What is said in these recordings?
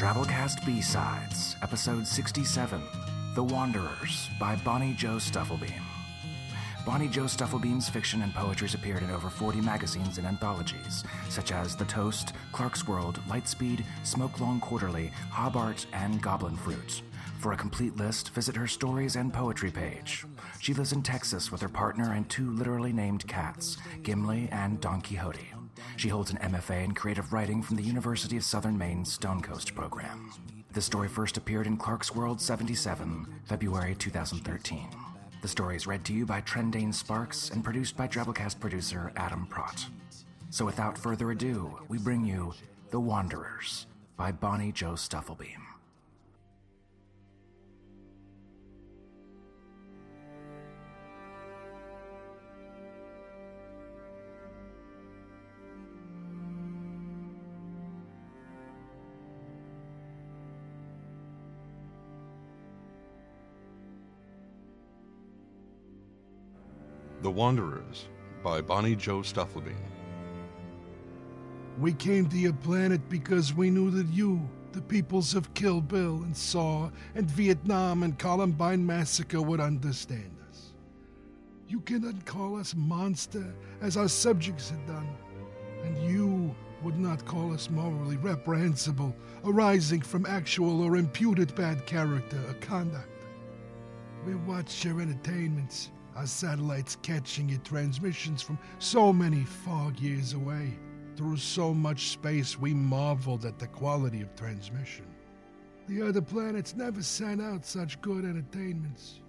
Drabblecast B Sides, Episode 67 The Wanderers by Bonnie Jo Stufflebeam. Bonnie Jo Stufflebeam's fiction and poetry has appeared in over 40 magazines and anthologies, such as The Toast, Clarkesworld, Lightspeed, SmokeLong Quarterly, Hobart, and Goblin Fruit. For a complete list, visit her stories and poetry page. She lives in Texas with her partner and two literally named cats, Gimli and Don Quixote. She holds an MFA in creative writing from the University of Southern Maine's Stonecoast program. The story first appeared in Clarkesworld 77, February 2013. The story is read to you by Trendane Sparks and produced by Drabblecast producer Adam Pracht. So without further ado, we bring you The Wanderers by Bonnie Jo Stufflebeam. The Wanderers by Bonnie Jo Stufflebeam. We came to your planet because we knew that you, the peoples of Kill Bill and Saw and Vietnam and Columbine Massacre, would understand us. You cannot call us monster as our subjects had done, and you would not call us morally reprehensible, arising from actual or imputed bad character or conduct. We watched your entertainments, our satellites catching your transmissions from so many fog years away. Through so much space, we marveled at the quality of transmission. The other planets never sent out such good entertainments.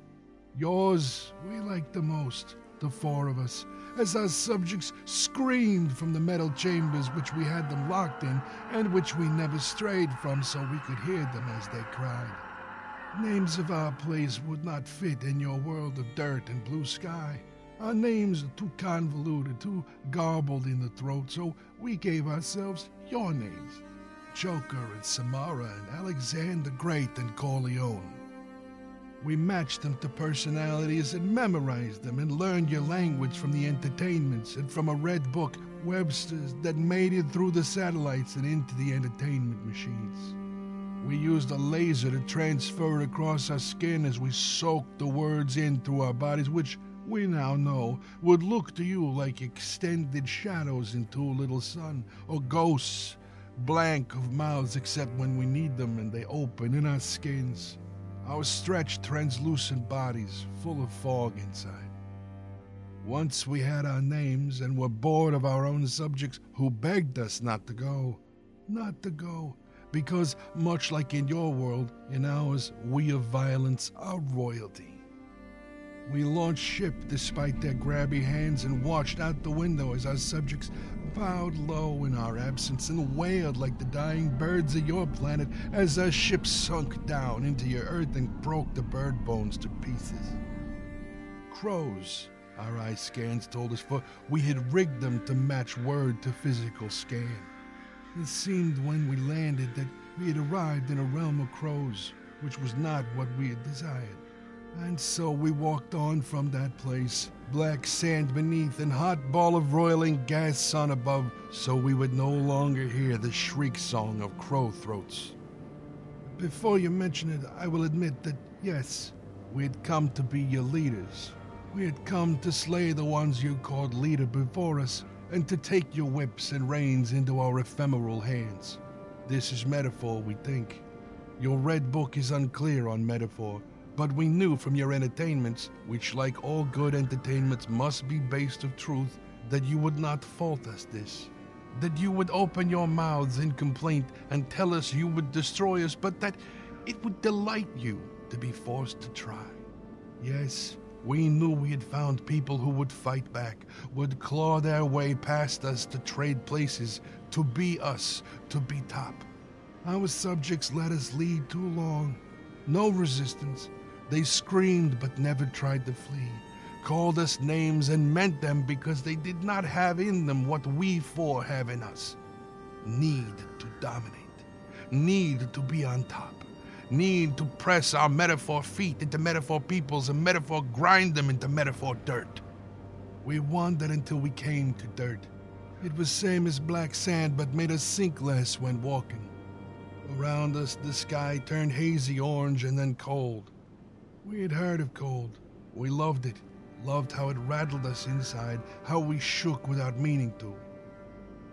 Yours we liked the most, the four of us, as our subjects screamed from the metal chambers which we had them locked in and which we never strayed from so we could hear them as they cried. Names of our place would not fit in your world of dirt and blue sky. Our names are too convoluted, too garbled in the throat, so we gave ourselves your names Joker and Samara and Alexander Great and Corleone. We matched them to personalities and memorized them and learned your language from the entertainments and from a red book, Webster's, that made it through the satellites and into the entertainment machines. We used a laser to transfer it across our skin as we soaked the words in through our bodies, which we now know would look to you like extended shadows into a little sun, or ghosts, blank of mouths except when we need them and they open in our skins. Our stretched, translucent bodies full of fog inside. Once we had our names and were bored of our own subjects who begged us not to go. Not to go, because, much like in your world, in ours, we of violence are royalty. We launched ship despite their grabby hands and watched out the window as our subjects bowed low in our absence and wailed like the dying birds of your planet as our ship sunk down into your earth and broke the bird bones to pieces. Crows, our eye scans told us, for we had rigged them to match word to physical scan. It seemed when we landed that we had arrived in a realm of crows, which was not what we had desired. And so we walked on from that place, black sand beneath and hot ball of roiling gas sun above, so we would no longer hear the shriek song of crow throats. Before you mention it, I will admit that, yes, we had come to be your leaders. We had come to slay the ones you called leader before us, and to take your whips and reins into our ephemeral hands. This is metaphor, we think. Your red book is unclear on metaphor, but we knew from your entertainments, which, like all good entertainments, must be based of truth, that you would not fault us this. That you would open your mouths in complaint and tell us you would destroy us, but that it would delight you to be forced to try. Yes, we knew we had found people who would fight back, would claw their way past us to trade places, to be us, to be top. Our subjects let us lead too long. No resistance. They screamed but never tried to flee, called us names and meant them because they did not have in them what we four have in us need to dominate, need to be on top need to press our metaphor feet into metaphor peoples and metaphor grind them into metaphor dirt. We wandered until we came to dirt. It was same as black sand, but made us sink less when walking. Around us, the sky turned hazy orange and then cold. We had heard of cold. We loved it. Loved how it rattled us inside, how we shook without meaning to.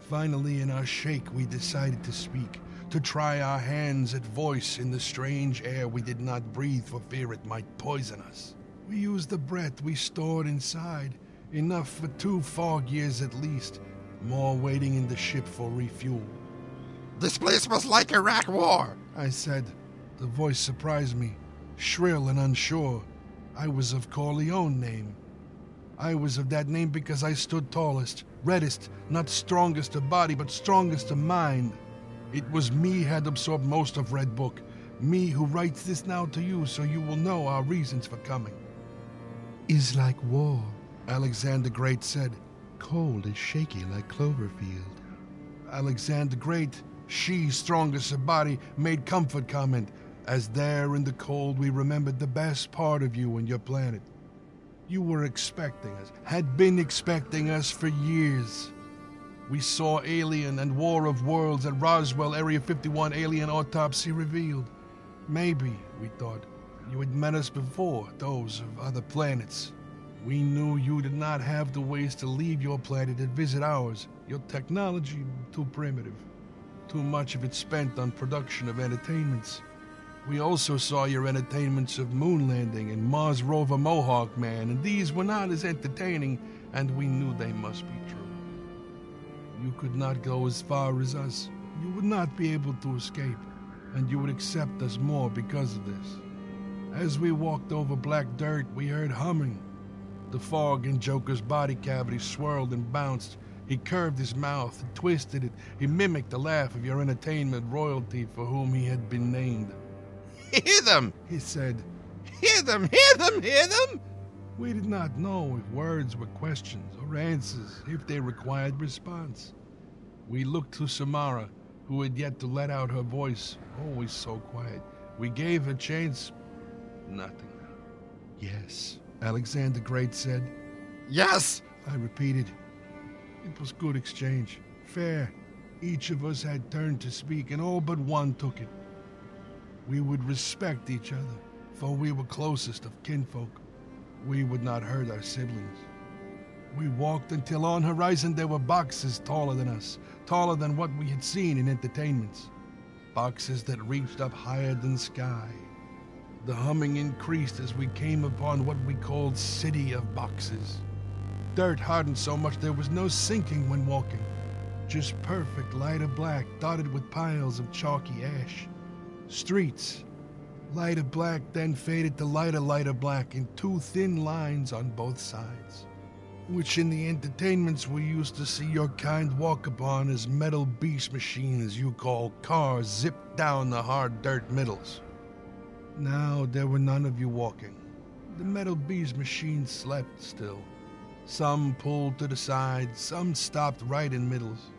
Finally, in our shake, we decided to speak, to try our hands at voice in the strange air we did not breathe for fear it might poison us. We used the breath we stored inside, enough for two fog years at least, more waiting in the ship for refuel. This place was like Iraq War, I said. The voice surprised me, shrill and unsure. I was of Corleone name. I was of that name because I stood tallest, reddest, not strongest of body, but strongest of mind. It was me had absorbed most of Red Book, me who writes this now to you so you will know our reasons for coming. Is like war, Alexander Great said. Cold is shaky like Cloverfield. Alexander Great, she strongest of body, made comfort comment, as there in the cold we remembered the best part of you and your planet. You were expecting us, had been expecting us for years. We saw Alien and War of Worlds at Roswell Area 51 alien autopsy revealed. Maybe, we thought, you had met us before, those of other planets. We knew you did not have the ways to leave your planet and visit ours. Your technology too primitive. Too much of it spent on production of entertainments. We also saw your entertainments of moon landing and Mars rover Mohawk Man, and these were not as entertaining, and we knew they must be true. You could not go as far as us. You would not be able to escape, and you would accept us more because of this. As we walked over black dirt, we heard humming. The fog in Joker's body cavity swirled and bounced. He curved his mouth and twisted it. He mimicked the laugh of your entertainment royalty for whom he had been named. Hear them, He said, hear them, hear them, hear them. We did not know if words were questions or answers, if they required response. We looked to Samara, who had yet to let out her voice, always so quiet. We gave her chance. Nothing. Yes, Alexander Great said. Yes, I repeated. It was good exchange, fair. Each of us had turned to speak, and all but one took it. We would respect each other, for we were closest of kinfolk. We would not hurt our siblings. We walked until on horizon there were boxes taller than us, taller than what we had seen in entertainments. Boxes that reached up higher than sky. The humming increased as we came upon what we called City of Boxes. Dirt hardened so much there was no sinking when walking. Just perfect lighter black dotted with piles of chalky ash. Streets, lighter black, then faded to lighter, lighter black in two thin lines on both sides, which in the entertainments we used to see your kind walk upon as metal beast machines you call cars zip down the hard dirt middles. Now there were none of you walking. The metal beast machines slept still. Some pulled to the side, some stopped right in middles.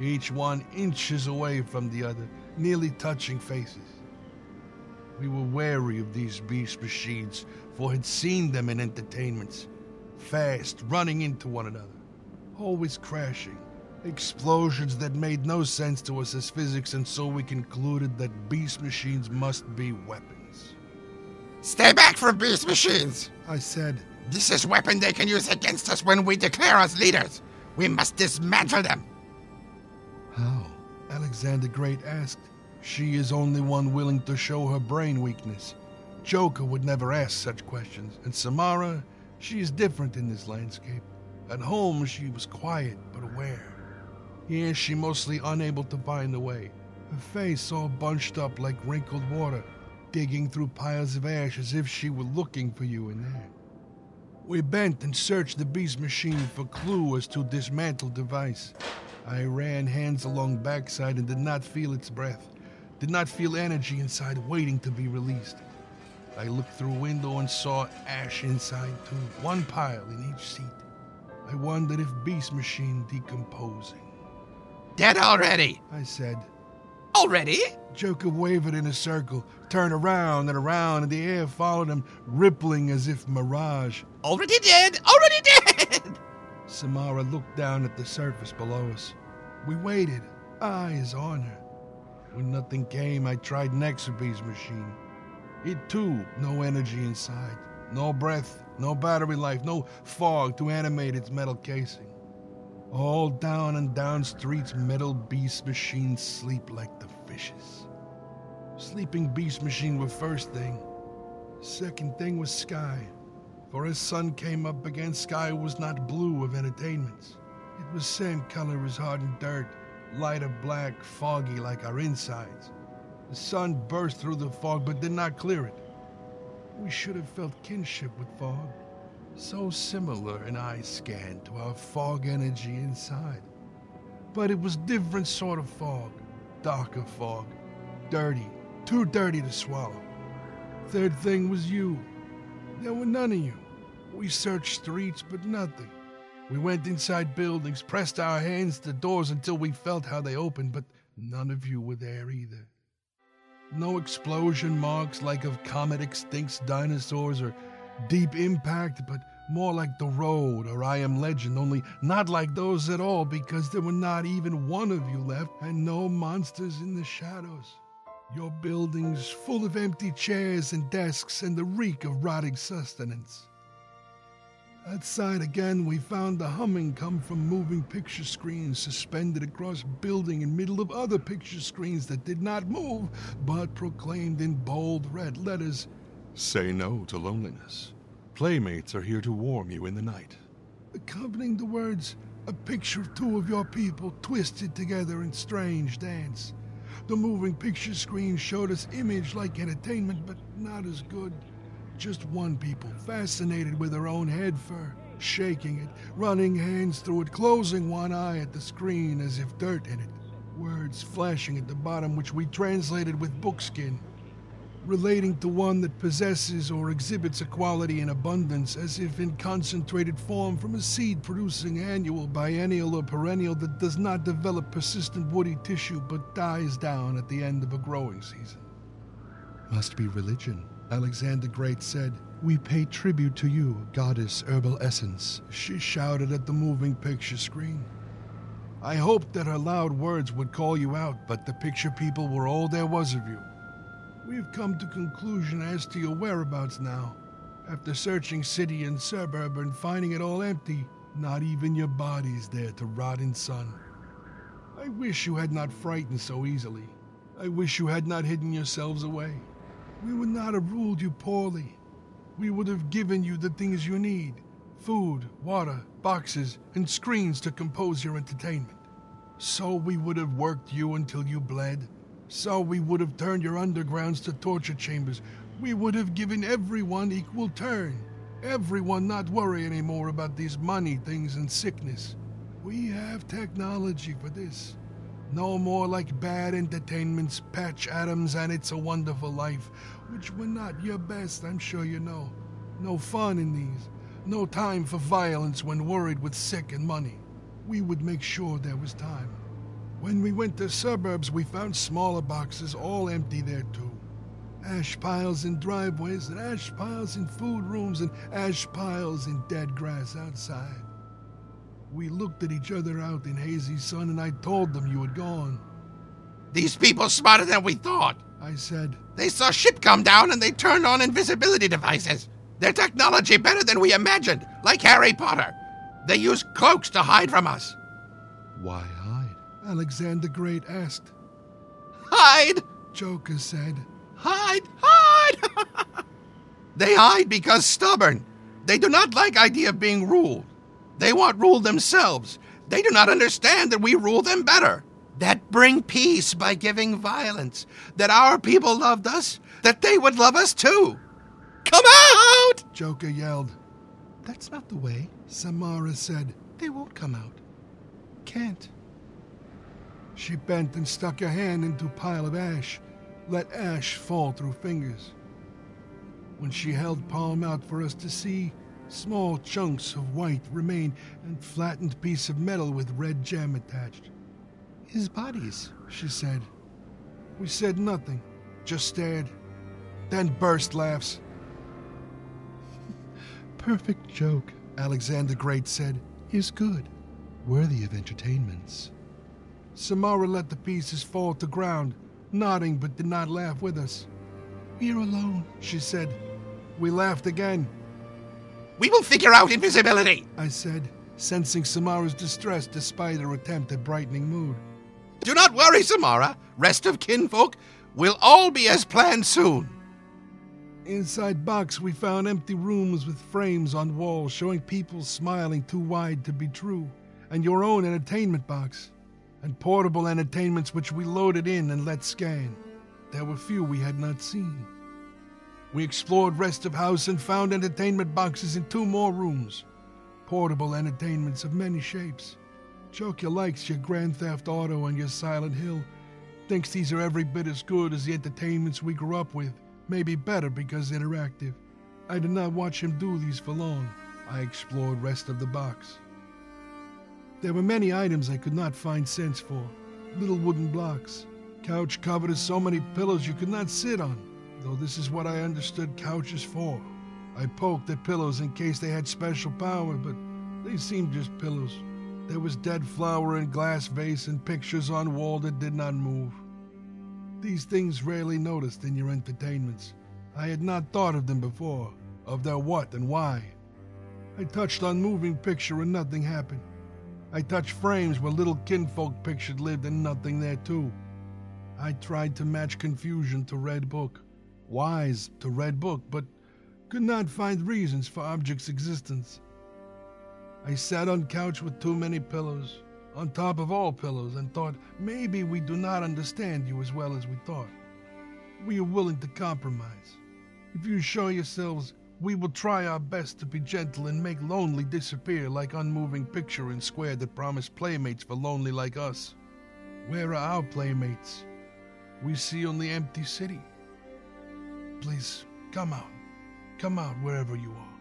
Each one inches away from the other, nearly touching faces. We were wary of these beast machines, for had seen them in entertainments, fast, running into one another, always crashing. Explosions that made no sense to us as physics, and so we concluded that beast machines must be weapons. stay back from beast machines. I said, This is weapon they can use against us when we declare us leaders. We must dismantle them. How? Alexander Great asked. She is only one willing to show her brain weakness. Joker would never ask such questions, and Samara, she is different in this landscape. At home, she was quiet but aware. Here, she mostly unable to find the way. Her face all bunched up like wrinkled water, digging through piles of ash as if she were looking for you in there. We bent and searched the beast machine for clue as to dismantle device. I ran hands along backside and did not feel its breath, did not feel energy inside waiting to be released. I looked through a window and saw ash inside too, one pile in each seat. I wondered if beast machine decomposing. Dead already. I said. Already? Joker wavered in a circle, turned around and around, and the air followed him, rippling as if mirage. Already dead. Already dead. Samara looked down at the surface below us. We waited, eyes on her. When nothing came, I tried Nexabee's machine. It too, no energy inside, no breath, no battery life, no fog to animate its metal casing. All down and down streets, metal beast machines sleep like the fishes. Sleeping beast machine were first thing. Second thing was sky. For as sun came up again, sky was not blue of entertainments. It was same color as hardened dirt, light of black, foggy like our insides. The sun burst through the fog but did not clear it. We should have felt kinship with fog, so similar in eye scan to our fog energy inside. But it was different sort of fog, darker fog, dirty, too dirty to swallow. Third thing was you. There were none of you. We searched streets, but nothing. We went inside buildings, pressed our hands to doors until we felt how they opened, but none of you were there either. No explosion marks like of comet extincts dinosaurs or deep impact, but more like The Road or I Am Legend, only not like those at all because there were not even one of you left and no monsters in the shadows. Your buildings full of empty chairs and desks and the reek of rotting sustenance. Outside again, we found the humming come from moving picture screens suspended across building in middle of other picture screens that did not move, but proclaimed in bold red letters, Say no to loneliness. Playmates are here to warm you in the night. accompanying the words, a picture of two of your people twisted together in strange dance. The moving picture screen showed us image like entertainment, but not as good. Just one people, fascinated with her own head fur, shaking it, running hands through it, closing one eye at the screen as if dirt in it. Words flashing at the bottom, which we translated with bookskin, relating to one that possesses or exhibits a quality in abundance, as if in concentrated form from a seed producing annual, biennial, or perennial that does not develop persistent woody tissue but dies down at the end of a growing season. Must be religion. Alexander Great said, We pay tribute to you, goddess herbal essence. She shouted at the moving picture screen. I hoped that her loud words would call you out, but the picture people were all there was of you. We've come to conclusion as to your whereabouts now. After searching city and suburb and finding it all empty, not even your body's there to rot in sun. I wish you had not frightened so easily. I wish you had not hidden yourselves away. We would not have ruled you poorly. We would have given you the things you need food, water, boxes, and screens to compose your entertainment. So we would have worked you until you bled. So we would have turned your undergrounds to torture chambers. We would have given everyone equal turn. Everyone not worry anymore about these money things and sickness. We have technology for this. No more like bad entertainments, Patch Adams and It's a Wonderful Life, which were not your best, I'm sure you know. No fun in these. No time for violence when worried with sick and money. We would make sure there was time. When we went to suburbs, we found smaller boxes all empty there too. Ash piles in driveways, and ash piles in food rooms, and ash piles in dead grass outside. We looked at each other out in hazy sun, and I told them you had gone. These people smarter than we thought. I said, They saw ship come down and they turned on invisibility devices. Their technology better than we imagined, like Harry Potter. They use cloaks to hide from us. Why hide? Alexander Great asked. Hide! Joker said, Hide! Hide! they hide because stubborn. They do not like idea of being ruled. They want rule themselves. They do not understand that we rule them better. That bring peace by giving violence. That our people loved us, that they would love us too. Come out! Joker yelled. That's not the way. Samara said. They won't come out. Can't. She bent and stuck her hand into a pile of ash, let ash fall through fingers. When she held palm out for us to see, small chunks of white remained and flattened piece of metal with red gem attached. His bodies. She said. We said nothing, just stared, then burst laughs. Perfect joke, Alexander Great said. is good. Worthy of entertainments. Samara let the pieces fall to ground, nodding but did not laugh with us. We're alone, she said. We laughed again. We will figure out invisibility, I said, sensing Samara's distress despite her attempt at brightening mood. Do not worry, Samara. Rest of kinfolk will all be as planned soon. Inside box, we found empty rooms with frames on walls showing people smiling too wide to be true, and your own entertainment box, and portable entertainments which we loaded in and let scan. There were few we had not seen. We explored rest of house and found entertainment boxes in two more rooms. Portable entertainments of many shapes. Joker likes your Grand Theft Auto and your Silent Hill. Thinks these are every bit as good as the entertainments we grew up with maybe better because interactive. I did not watch him do these for long. I explored rest of the box. There were many items I could not find sense for. Little wooden blocks. Couch covered with so many pillows you could not sit on, though this is what I understood couches for. I poked at pillows in case they had special power, but they seemed just pillows. There was dead flower in glass vase and pictures on wall that did not move. These things rarely noticed in your entertainments. I had not thought of them before, of their what and why. I touched on moving picture and nothing happened. I touched frames where little kinfolk pictured lived and nothing there too. I tried to match confusion to Red Book, wise to Red Book, but could not find reasons for objects' existence. I sat on couch with too many pillows, on top of all pillows and thought maybe we do not understand you as well as we thought. We are willing to compromise. If you show yourselves, we will try our best to be gentle and make lonely disappear like unmoving picture in square that promised playmates for lonely like us. Where are our playmates? We see only empty city. Please, come out. Come out wherever you are.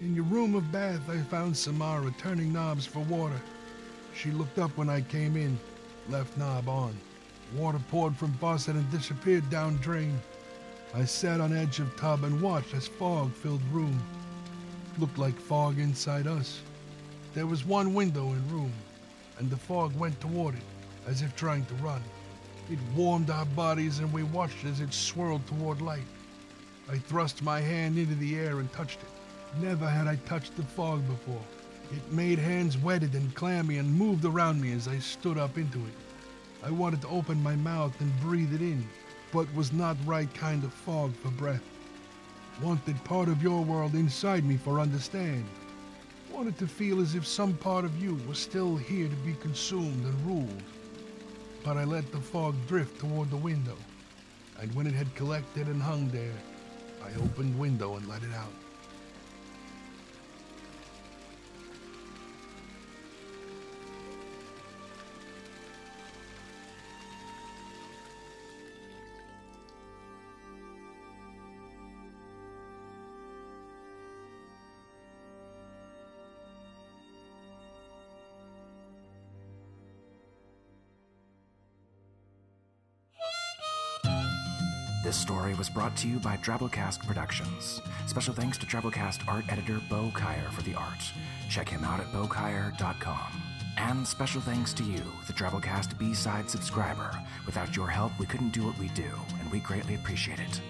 In your room of bath, I found Samara turning knobs for water. She looked up when I came in, left knob on. Water poured from faucet and disappeared down drain. I sat on edge of tub and watched as fog filled room. Looked like fog inside us. There was one window in room, and the fog went toward it, as if trying to run. It warmed our bodies, and we watched as it swirled toward light. I thrust my hand into the air and touched it. Never had I touched the fog before. It made hands wetted and clammy and moved around me as I stood up into it. I wanted to open my mouth and breathe it in, but was not right kind of fog for breath. Wanted part of your world inside me for understand. Wanted to feel as if some part of you was still here to be consumed and ruled. But I let the fog drift toward the window, and when it had collected and hung there, I opened window and let it out. This story was brought to you by Drabblecast Productions. Special thanks to Drabblecast art editor Bo Kaier for the art. Check him out at bokaier.com. And special thanks to you, the Drabblecast B-side subscriber. Without your help, we couldn't do what we do, and we greatly appreciate it.